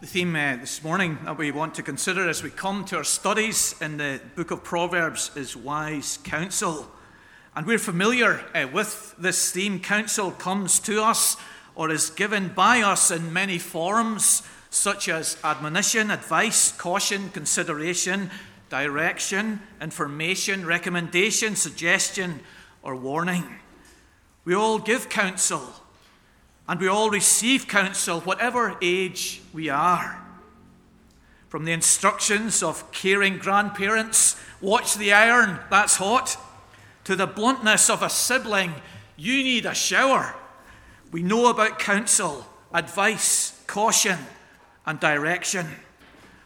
The theme uh, this morning that we want to consider as we come to our studies in the book of Proverbs is wise counsel. And we're familiar uh, with this theme. Counsel comes to us or is given by us in many forms, such as admonition, advice, caution, consideration, direction, information, recommendation, suggestion, or warning. We all give counsel and we all receive counsel, whatever age we are. From the instructions of caring grandparents, watch the iron, that's hot, to the bluntness of a sibling, you need a shower. We know about counsel, advice, caution, and direction.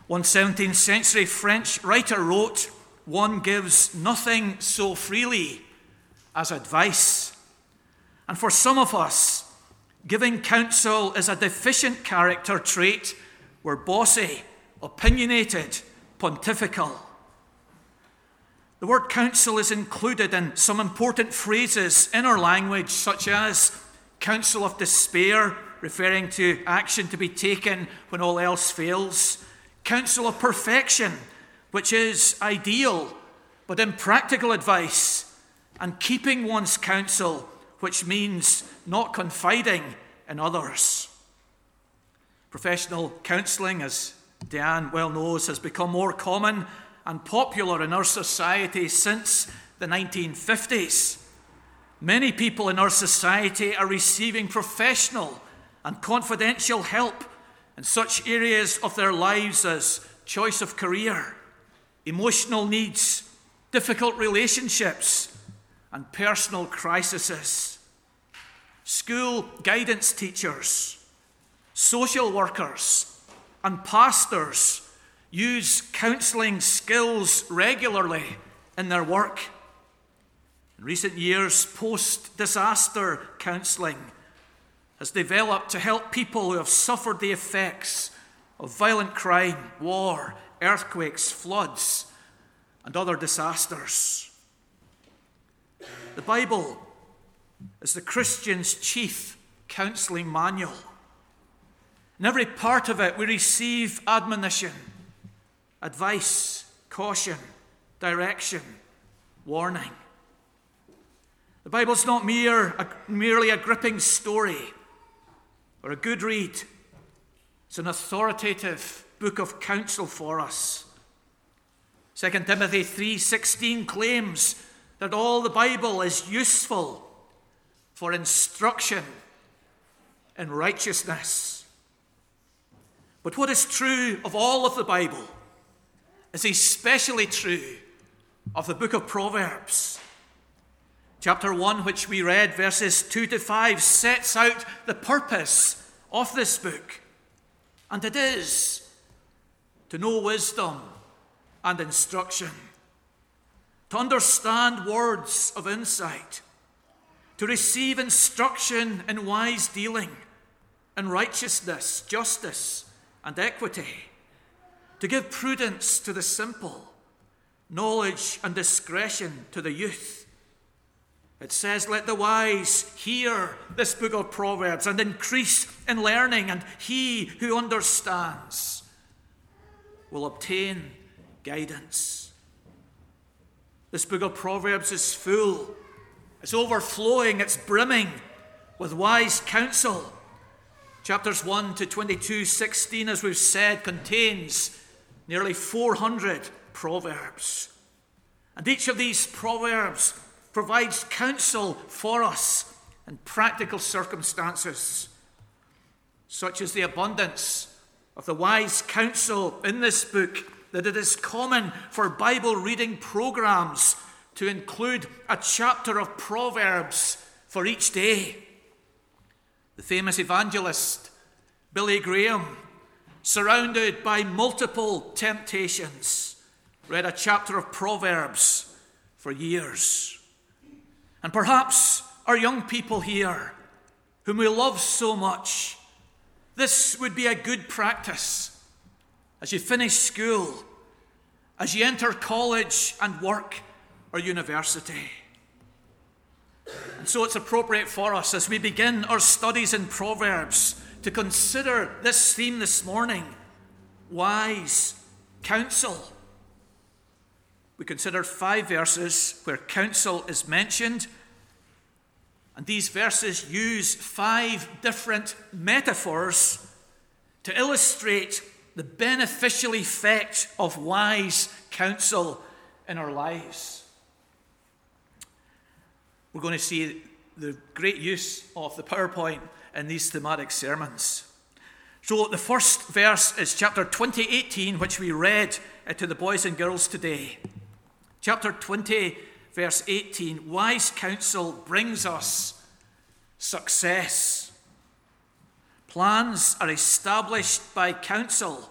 One 17th century French writer wrote, One gives nothing so freely as advice. And for some of us, Giving counsel is a deficient character trait. We're bossy, opinionated, pontifical. The word counsel is included in some important phrases in our language, such as counsel of despair, referring to action to be taken when all else fails, counsel of perfection, which is ideal but impractical advice, and keeping one's counsel, which means not confiding in others. Professional counselling, as Diane well knows, has become more common and popular in our society since the 1950s. Many people in our society are receiving professional and confidential help in such areas of their lives as choice of career, emotional needs, difficult relationships, and personal crises school guidance teachers, social workers, and pastors use counselling skills regularly in their work. In recent years, post disaster counselling has developed to help people who have suffered the effects of violent crime, war, earthquakes, floods, and other disasters. The Bible is the Christian's chief counseling manual. In every part of it, we receive admonition, advice, caution, direction, warning. The Bible's not mere, a, merely a gripping story or a good read, it's an authoritative book of counsel for us. 2 Timothy 3:16 claims that all the Bible is useful for instruction in righteousness. But what is true of all of the Bible is especially true of the book of Proverbs. Chapter 1, which we read, verses 2 to 5, sets out the purpose of this book. And it is to know wisdom and instruction, to understand words of insight to receive instruction in wise dealing, in righteousness, justice, and equity, to give prudence to the simple, knowledge and discretion to the youth. It says, Let the wise hear this book of Proverbs and increase in learning, and he who understands will obtain guidance. This book of Proverbs is full it's overflowing, it's brimming with wise counsel. Chapters 1 to 22, 16, as we've said, contains nearly 400 proverbs. And each of these proverbs provides counsel for us in practical circumstances, such as the abundance of the wise counsel in this book that it is common for Bible reading programs to include a chapter of Proverbs for each day. The famous evangelist Billy Graham, surrounded by multiple temptations, read a chapter of Proverbs for years. And perhaps our young people here, whom we love so much, this would be a good practice as you finish school, as you enter college and work or university. And so it's appropriate for us as we begin our studies in Proverbs to consider this theme this morning wise counsel. We consider five verses where counsel is mentioned, and these verses use five different metaphors to illustrate the beneficial effect of wise counsel in our lives. We're going to see the great use of the PowerPoint in these thematic sermons. So, the first verse is chapter 20, 18, which we read uh, to the boys and girls today. Chapter 20, verse 18 Wise counsel brings us success. Plans are established by counsel,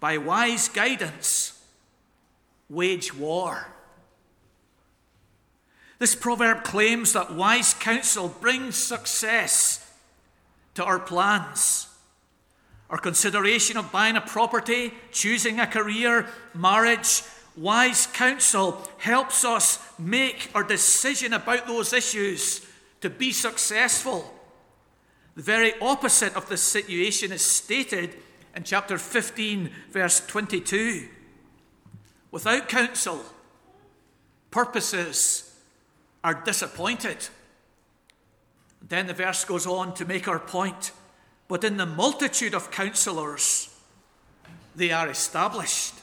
by wise guidance, wage war. This proverb claims that wise counsel brings success to our plans. Our consideration of buying a property, choosing a career, marriage, wise counsel helps us make our decision about those issues to be successful. The very opposite of this situation is stated in chapter 15, verse 22. Without counsel, purposes are disappointed. Then the verse goes on to make our point. But in the multitude of counselors, they are established.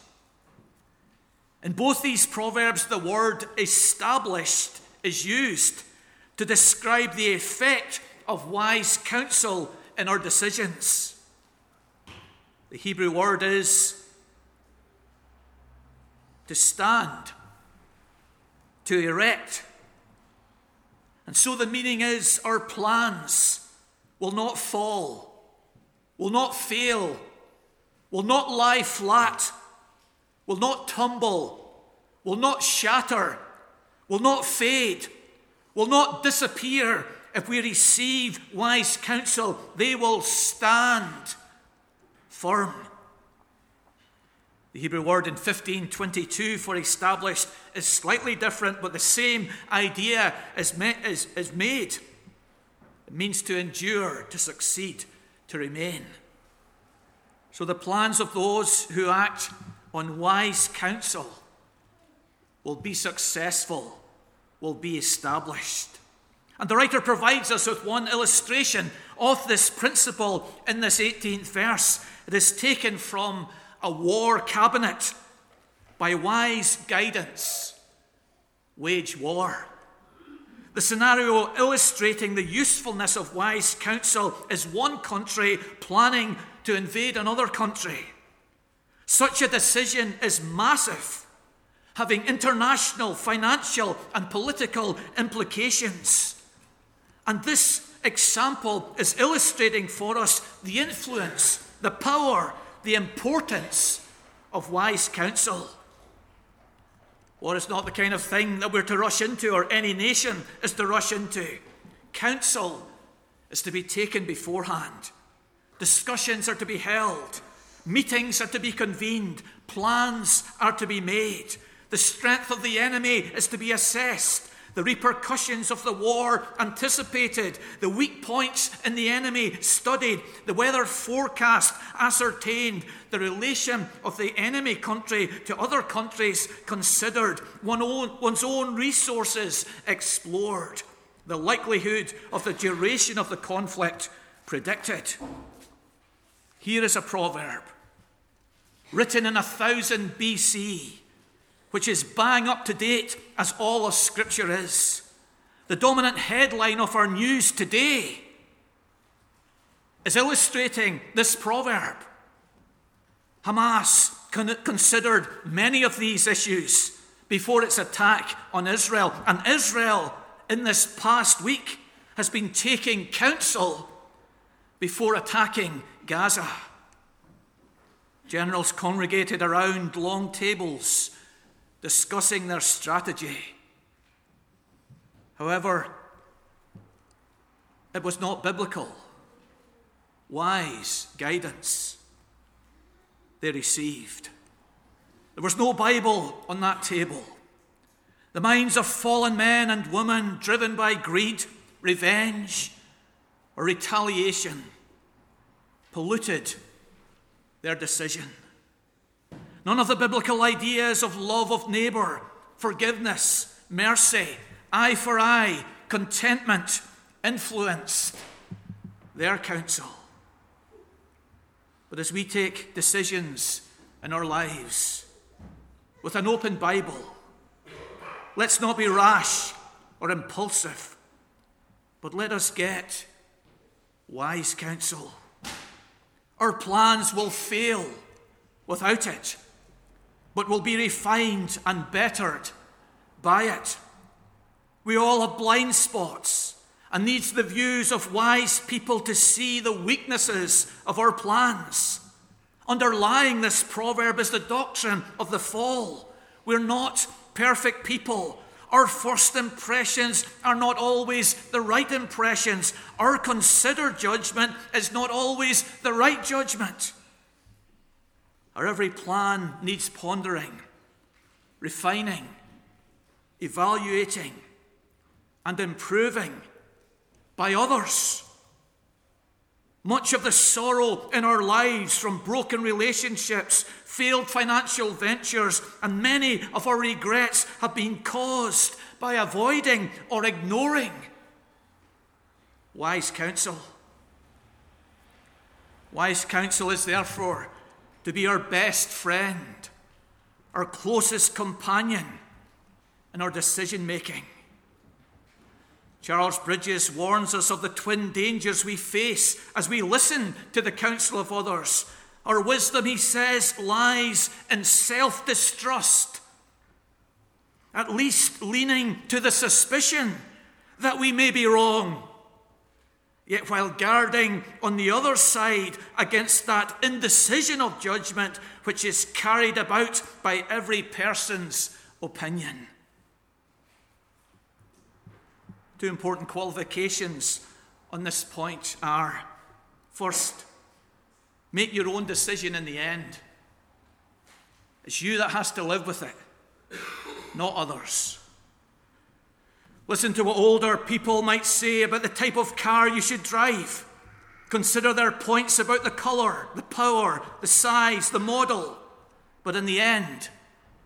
In both these proverbs, the word established is used to describe the effect of wise counsel in our decisions. The Hebrew word is to stand, to erect, and so the meaning is our plans will not fall, will not fail, will not lie flat, will not tumble, will not shatter, will not fade, will not disappear if we receive wise counsel. They will stand firm. The Hebrew word in 1522 for established is slightly different, but the same idea is, is, is made. It means to endure, to succeed, to remain. So the plans of those who act on wise counsel will be successful, will be established. And the writer provides us with one illustration of this principle in this 18th verse. It is taken from a war cabinet by wise guidance wage war. The scenario illustrating the usefulness of wise counsel is one country planning to invade another country. Such a decision is massive, having international, financial, and political implications. And this example is illustrating for us the influence, the power, the importance of wise counsel. War is not the kind of thing that we're to rush into or any nation is to rush into. Counsel is to be taken beforehand. Discussions are to be held. Meetings are to be convened. Plans are to be made. The strength of the enemy is to be assessed the repercussions of the war anticipated, the weak points in the enemy studied, the weather forecast ascertained, the relation of the enemy country to other countries considered, one's own resources explored, the likelihood of the duration of the conflict predicted. Here is a proverb written in 1000 BC which is bang up to date as all of Scripture is. The dominant headline of our news today is illustrating this proverb. Hamas considered many of these issues before its attack on Israel, and Israel, in this past week, has been taking counsel before attacking Gaza. Generals congregated around long tables discussing their strategy. However, it was not biblical, wise guidance they received. There was no Bible on that table. The minds of fallen men and women driven by greed, revenge, or retaliation, polluted their decision. None of the biblical ideas of love of neighbor, forgiveness, mercy, eye for eye, contentment influence, their counsel. But as we take decisions in our lives with an open Bible, let's not be rash or impulsive, but let us get wise counsel. Our plans will fail without it, but will be refined and bettered by it. We all have blind spots and needs the views of wise people to see the weaknesses of our plans. Underlying this proverb is the doctrine of the fall. We're not perfect people. Our first impressions are not always the right impressions. Our considered judgment is not always the right judgment. Our every plan needs pondering, refining, evaluating, and improving by others. Much of the sorrow in our lives from broken relationships, failed financial ventures, and many of our regrets have been caused by avoiding or ignoring wise counsel. Wise counsel is therefore to be our best friend, our closest companion in our decision making. Charles Bridges warns us of the twin dangers we face as we listen to the counsel of others. Our wisdom, he says, lies in self distrust, at least leaning to the suspicion that we may be wrong. Yet, while guarding on the other side against that indecision of judgment which is carried about by every person's opinion. Two important qualifications on this point are first, make your own decision in the end. It's you that has to live with it, not others. Listen to what older people might say about the type of car you should drive. Consider their points about the colour, the power, the size, the model. But in the end,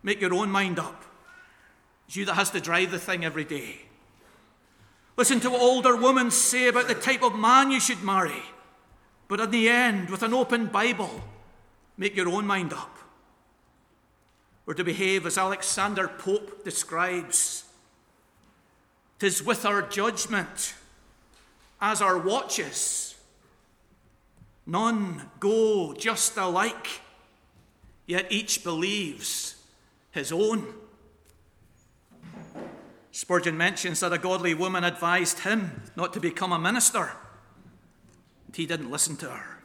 make your own mind up. It's you that has to drive the thing every day. Listen to what older women say about the type of man you should marry. But in the end, with an open Bible, make your own mind up. Or to behave as Alexander Pope describes. Tis with our judgment as our watches. None go just alike, yet each believes his own. Spurgeon mentions that a godly woman advised him not to become a minister. And he didn't listen to her.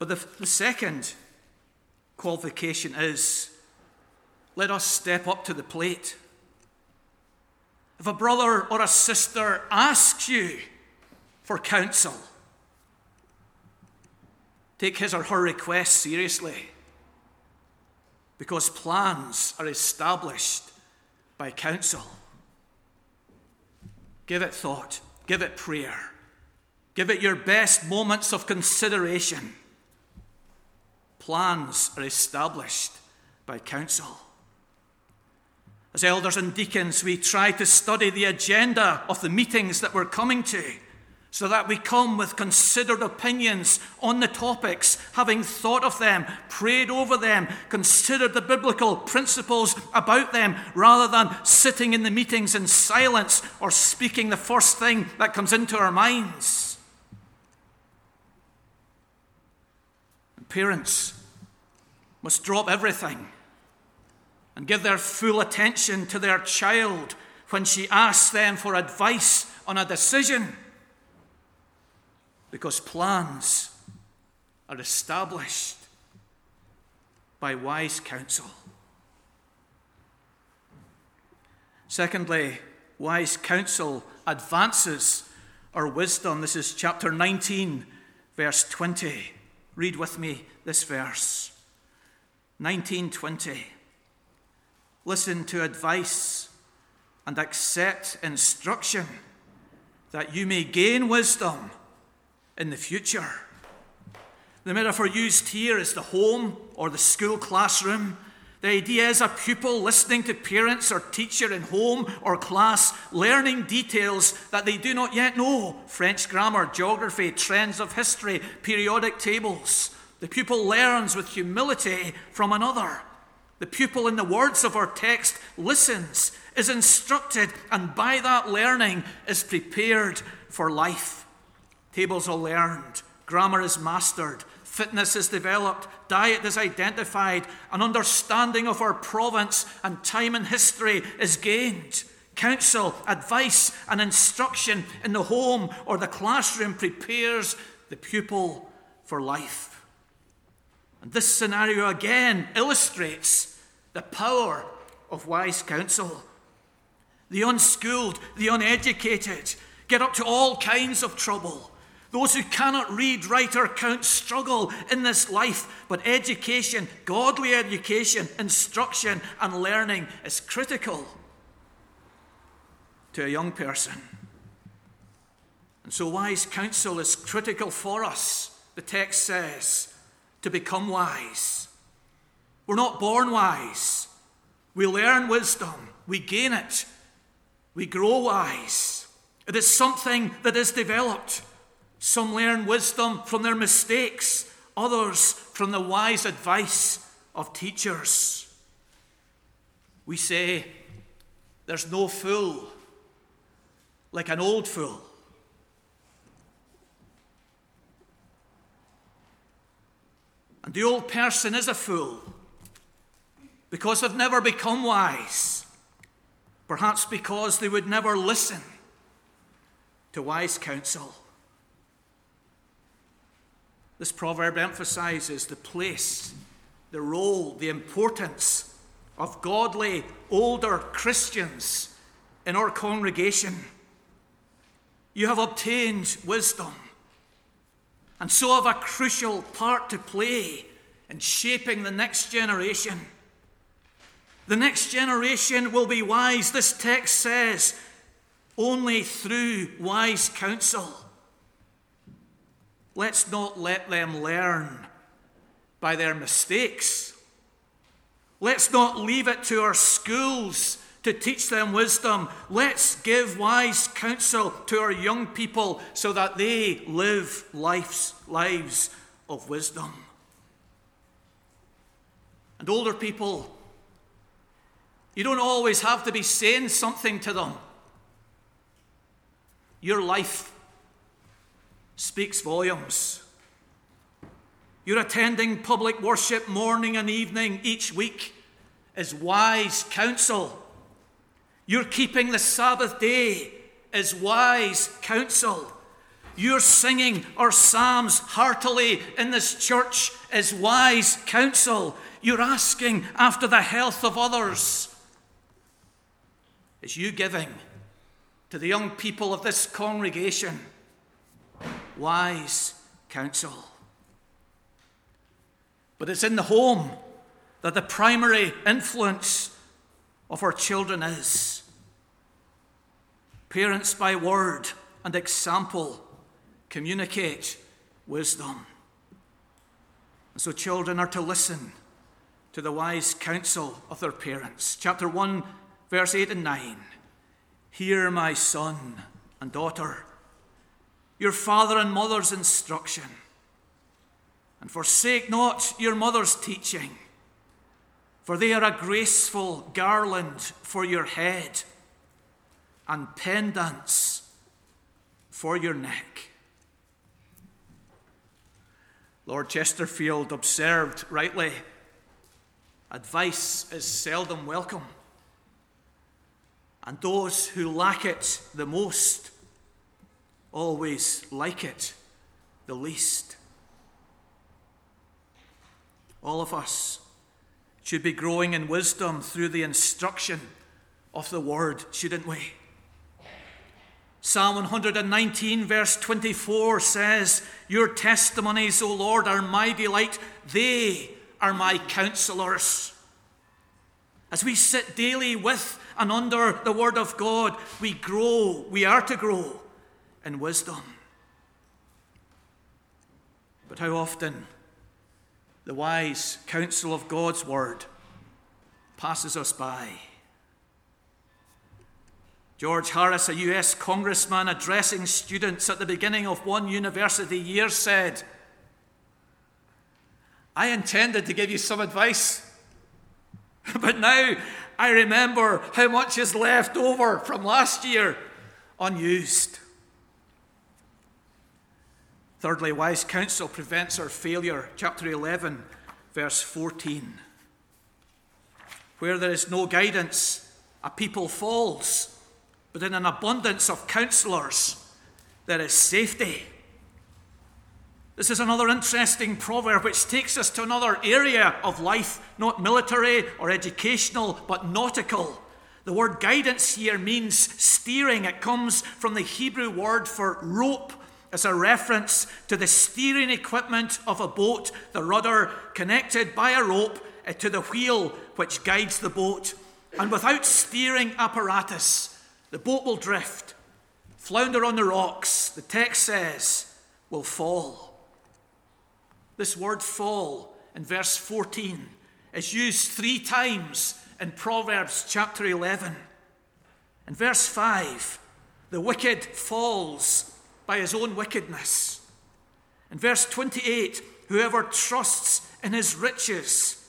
But the, the second qualification is let us step up to the plate. If a brother or a sister asks you for counsel, take his or her request seriously because plans are established by counsel. Give it thought, give it prayer, give it your best moments of consideration. Plans are established by counsel. As elders and deacons, we try to study the agenda of the meetings that we're coming to so that we come with considered opinions on the topics, having thought of them, prayed over them, considered the biblical principles about them, rather than sitting in the meetings in silence or speaking the first thing that comes into our minds. Parents must drop everything and give their full attention to their child when she asks them for advice on a decision because plans are established by wise counsel. Secondly, wise counsel advances our wisdom. This is chapter 19, verse 20. Read with me this verse. 1920. Listen to advice and accept instruction that you may gain wisdom in the future. The metaphor used here is the home or the school classroom. The idea is a pupil listening to parents or teacher in home or class, learning details that they do not yet know French grammar, geography, trends of history, periodic tables. The pupil learns with humility from another. The pupil, in the words of our text, listens, is instructed, and by that learning is prepared for life. Tables are learned, grammar is mastered, Fitness is developed, diet is identified, an understanding of our province and time in history is gained. Counsel, advice, and instruction in the home or the classroom prepares the pupil for life. And this scenario again illustrates the power of wise counsel. The unschooled, the uneducated get up to all kinds of trouble. Those who cannot read, write, or count struggle in this life, but education, godly education, instruction, and learning is critical to a young person. And so, wise counsel is critical for us, the text says, to become wise. We're not born wise. We learn wisdom, we gain it, we grow wise. It is something that is developed. Some learn wisdom from their mistakes, others from the wise advice of teachers. We say, There's no fool like an old fool. And the old person is a fool because they've never become wise, perhaps because they would never listen to wise counsel. This proverb emphasizes the place, the role, the importance of godly older Christians in our congregation. You have obtained wisdom, and so have a crucial part to play in shaping the next generation. The next generation will be wise, this text says, only through wise counsel. Let's not let them learn by their mistakes. Let's not leave it to our schools to teach them wisdom. Let's give wise counsel to our young people so that they live life's lives of wisdom. And older people, you don't always have to be saying something to them. Your life speaks volumes. You're attending public worship morning and evening each week is wise counsel. You're keeping the Sabbath day is wise counsel. You're singing our psalms heartily in this church is wise counsel. You're asking after the health of others. Is you giving to the young people of this congregation wise counsel. But it's in the home that the primary influence of our children is. Parents, by word and example, communicate wisdom. And so children are to listen to the wise counsel of their parents. Chapter 1, verse 8 and 9. Hear, my son and daughter your father and mother's instruction, and forsake not your mother's teaching, for they are a graceful garland for your head and pendants for your neck. Lord Chesterfield observed rightly advice is seldom welcome, and those who lack it the most always like it the least. All of us should be growing in wisdom through the instruction of the word, shouldn't we? Psalm 119, verse 24 says, Your testimonies, O Lord, are my delight. They are my counselors. As we sit daily with and under the Word of God, we grow, we are to grow in wisdom. But how often the wise counsel of God's word passes us by. George Harris, a US congressman addressing students at the beginning of one university year, said, I intended to give you some advice, but now I remember how much is left over from last year unused. Thirdly, wise counsel prevents our failure. Chapter 11, verse 14. Where there is no guidance, a people falls, but in an abundance of counselors, there is safety. This is another interesting proverb which takes us to another area of life, not military or educational, but nautical. The word guidance here means steering. It comes from the Hebrew word for rope as a reference to the steering equipment of a boat, the rudder connected by a rope uh, to the wheel which guides the boat. And without steering apparatus, the boat will drift, flounder on the rocks, the text says, will fall. This word fall in verse 14 is used three times in Proverbs chapter 11. In verse 5, the wicked falls by his own wickedness. In verse 28, whoever trusts in his riches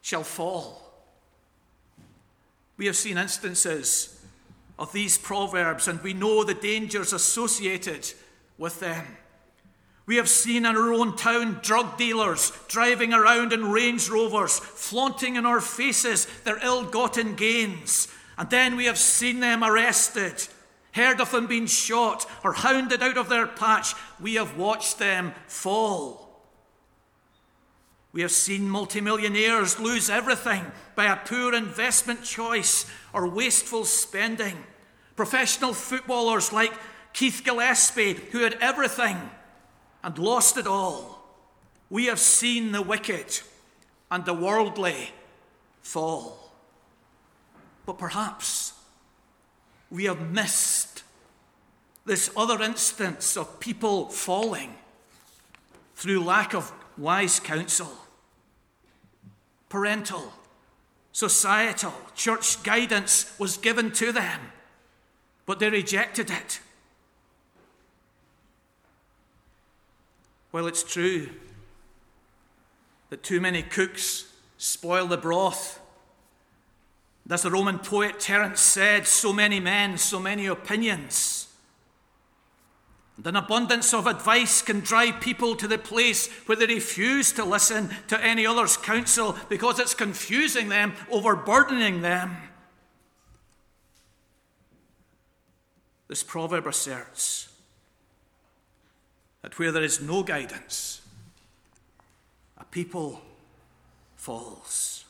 shall fall. We have seen instances of these proverbs and we know the dangers associated with them. We have seen in our own town drug dealers driving around in Range Rovers, flaunting in our faces their ill gotten gains. And then we have seen them arrested heard of them being shot or hounded out of their patch, we have watched them fall. We have seen multimillionaires lose everything by a poor investment choice or wasteful spending. Professional footballers like Keith Gillespie, who had everything and lost it all. We have seen the wicked and the worldly fall. But perhaps we have missed this other instance of people falling through lack of wise counsel. Parental, societal, church guidance was given to them, but they rejected it. Well, it's true that too many cooks spoil the broth as the Roman poet Terence said, so many men, so many opinions. And an abundance of advice can drive people to the place where they refuse to listen to any other's counsel because it's confusing them, overburdening them. This proverb asserts that where there is no guidance, a people falls.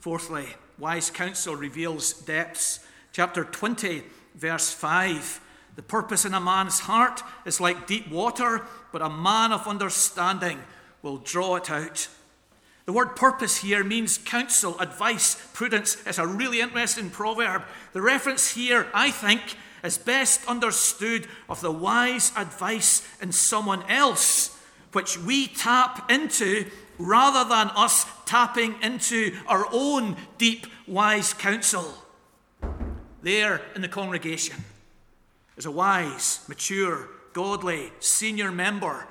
Fourthly, wise counsel reveals depths. Chapter 20, verse 5. The purpose in a man's heart is like deep water, but a man of understanding will draw it out. The word purpose here means counsel, advice, prudence. It's a really interesting proverb. The reference here, I think, is best understood of the wise advice in someone else, which we tap into rather than us tapping into our own deep, wise counsel. There in the congregation is a wise, mature, godly senior member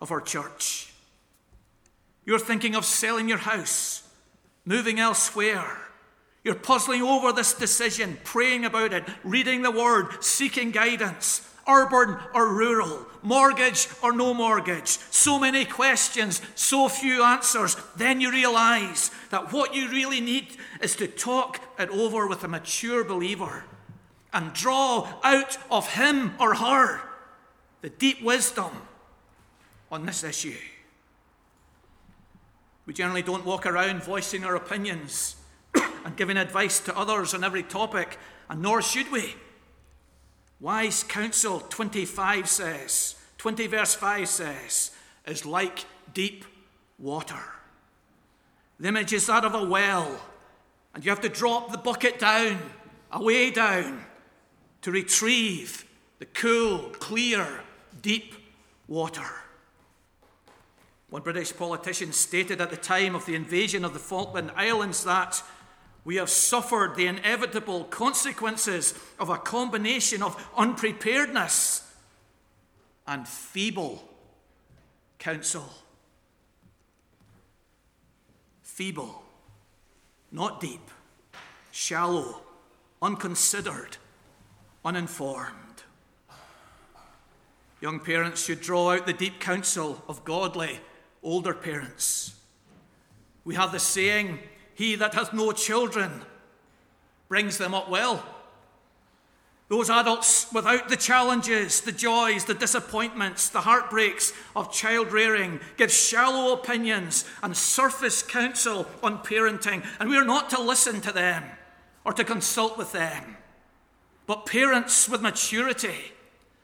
of our church. You're thinking of selling your house, moving elsewhere. You're puzzling over this decision, praying about it, reading the word, seeking guidance urban or rural, mortgage or no mortgage, so many questions, so few answers, then you realize that what you really need is to talk it over with a mature believer and draw out of him or her the deep wisdom on this issue. We generally don't walk around voicing our opinions and giving advice to others on every topic, and nor should we. Wise counsel 25 says, 20 verse 5 says, is like deep water. The image is that of a well, and you have to drop the bucket down, away down, to retrieve the cool, clear, deep water. One British politician stated at the time of the invasion of the Falkland Islands that we have suffered the inevitable consequences of a combination of unpreparedness and feeble counsel. Feeble, not deep, shallow, unconsidered, uninformed. Young parents should draw out the deep counsel of godly older parents. We have the saying, He that hath no children brings them up well. Those adults without the challenges, the joys, the disappointments, the heartbreaks of child rearing give shallow opinions and surface counsel on parenting, and we are not to listen to them or to consult with them. But parents with maturity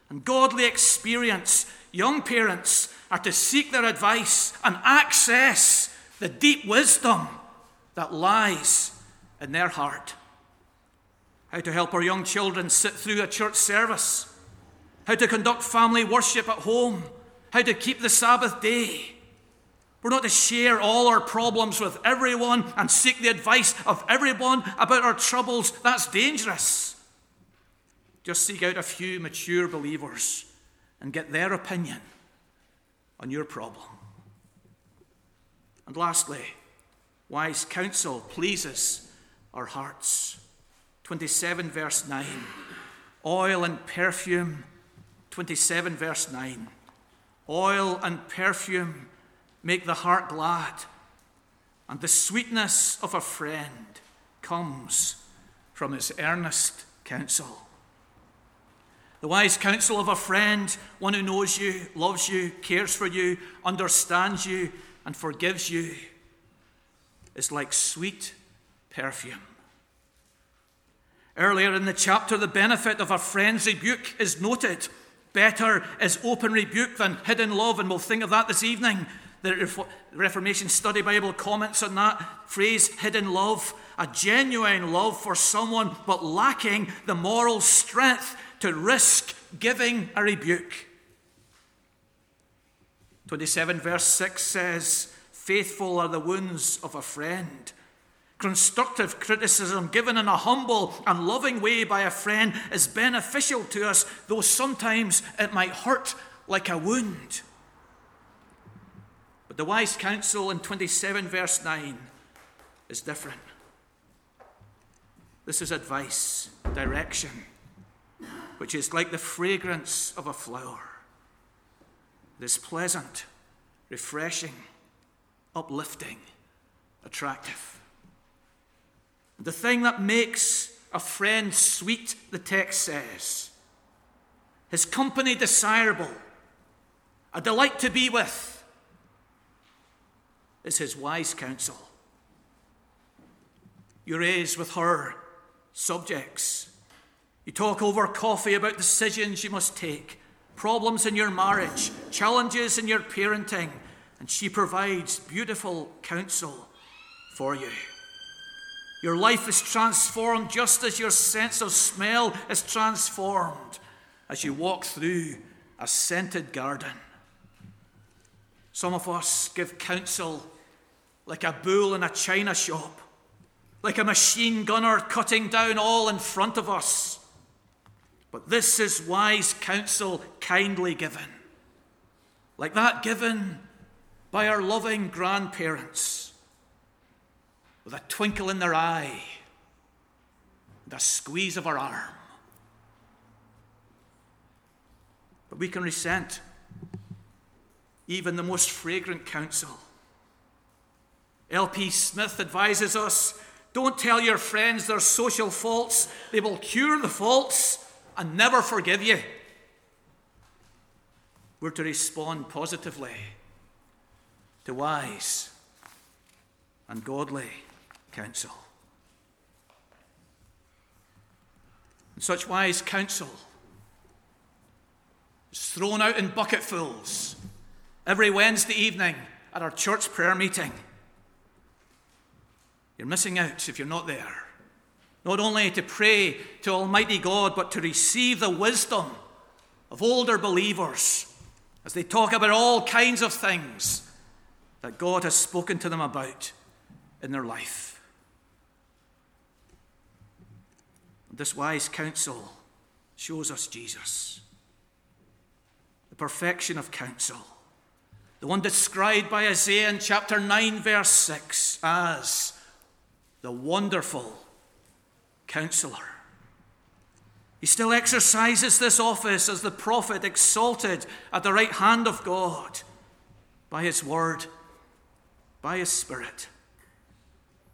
and godly experience, young parents, are to seek their advice and access the deep wisdom that lies in their heart how to help our young children sit through a church service, how to conduct family worship at home, how to keep the Sabbath day. We're not to share all our problems with everyone and seek the advice of everyone about our troubles. That's dangerous. Just seek out a few mature believers and get their opinion on your problem. And lastly, wise counsel pleases our hearts. 27, verse 9. Oil and perfume, 27, verse 9. Oil and perfume make the heart glad, and the sweetness of a friend comes from his earnest counsel. The wise counsel of a friend, one who knows you, loves you, cares for you, understands you, and forgives you, is like sweet perfume. Earlier in the chapter, the benefit of a friend's rebuke is noted. Better is open rebuke than hidden love, and we'll think of that this evening. The Reformation Study Bible comments on that phrase, hidden love, a genuine love for someone, but lacking the moral strength to risk giving a rebuke. 27 verse 6 says, Faithful are the wounds of a friend Constructive criticism given in a humble and loving way by a friend is beneficial to us, though sometimes it might hurt like a wound. But the wise counsel in 27, verse 9, is different. This is advice, direction, which is like the fragrance of a flower. It is pleasant, refreshing, uplifting, attractive. The thing that makes a friend sweet, the text says, his company desirable, a delight to be with, is his wise counsel. You raise with her subjects. You talk over coffee about decisions you must take, problems in your marriage, challenges in your parenting, and she provides beautiful counsel for you. Your life is transformed just as your sense of smell is transformed as you walk through a scented garden. Some of us give counsel like a bull in a china shop, like a machine gunner cutting down all in front of us. But this is wise counsel kindly given, like that given by our loving grandparents with a twinkle in their eye and a squeeze of our arm. But we can resent even the most fragrant counsel. L.P. Smith advises us don't tell your friends their social faults, they will cure the faults and never forgive you. We're to respond positively to wise and godly counsel. And such wise counsel is thrown out in bucketfuls every Wednesday evening at our church prayer meeting. You're missing out if you're not there. Not only to pray to Almighty God, but to receive the wisdom of older believers as they talk about all kinds of things that God has spoken to them about in their life. This wise counsel shows us Jesus, the perfection of counsel, the one described by Isaiah in chapter 9, verse 6 as the wonderful counselor. He still exercises this office as the prophet exalted at the right hand of God by his word, by his spirit.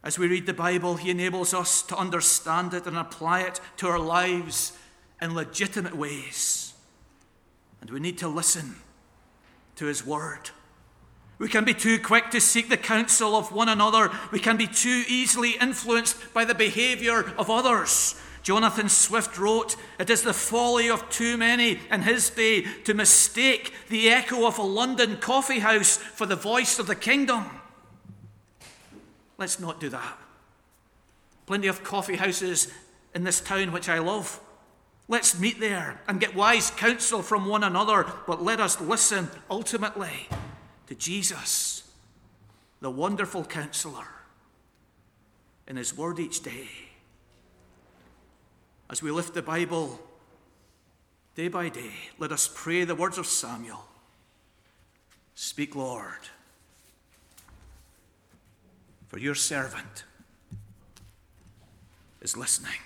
As we read the Bible, he enables us to understand it and apply it to our lives in legitimate ways. And we need to listen to his word. We can be too quick to seek the counsel of one another. We can be too easily influenced by the behavior of others. Jonathan Swift wrote, It is the folly of too many in his day to mistake the echo of a London coffee house for the voice of the kingdom. Let's not do that. Plenty of coffee houses in this town which I love. Let's meet there and get wise counsel from one another, but let us listen ultimately to Jesus, the wonderful counselor, in his word each day. As we lift the Bible day by day, let us pray the words of Samuel Speak, Lord for your servant is listening.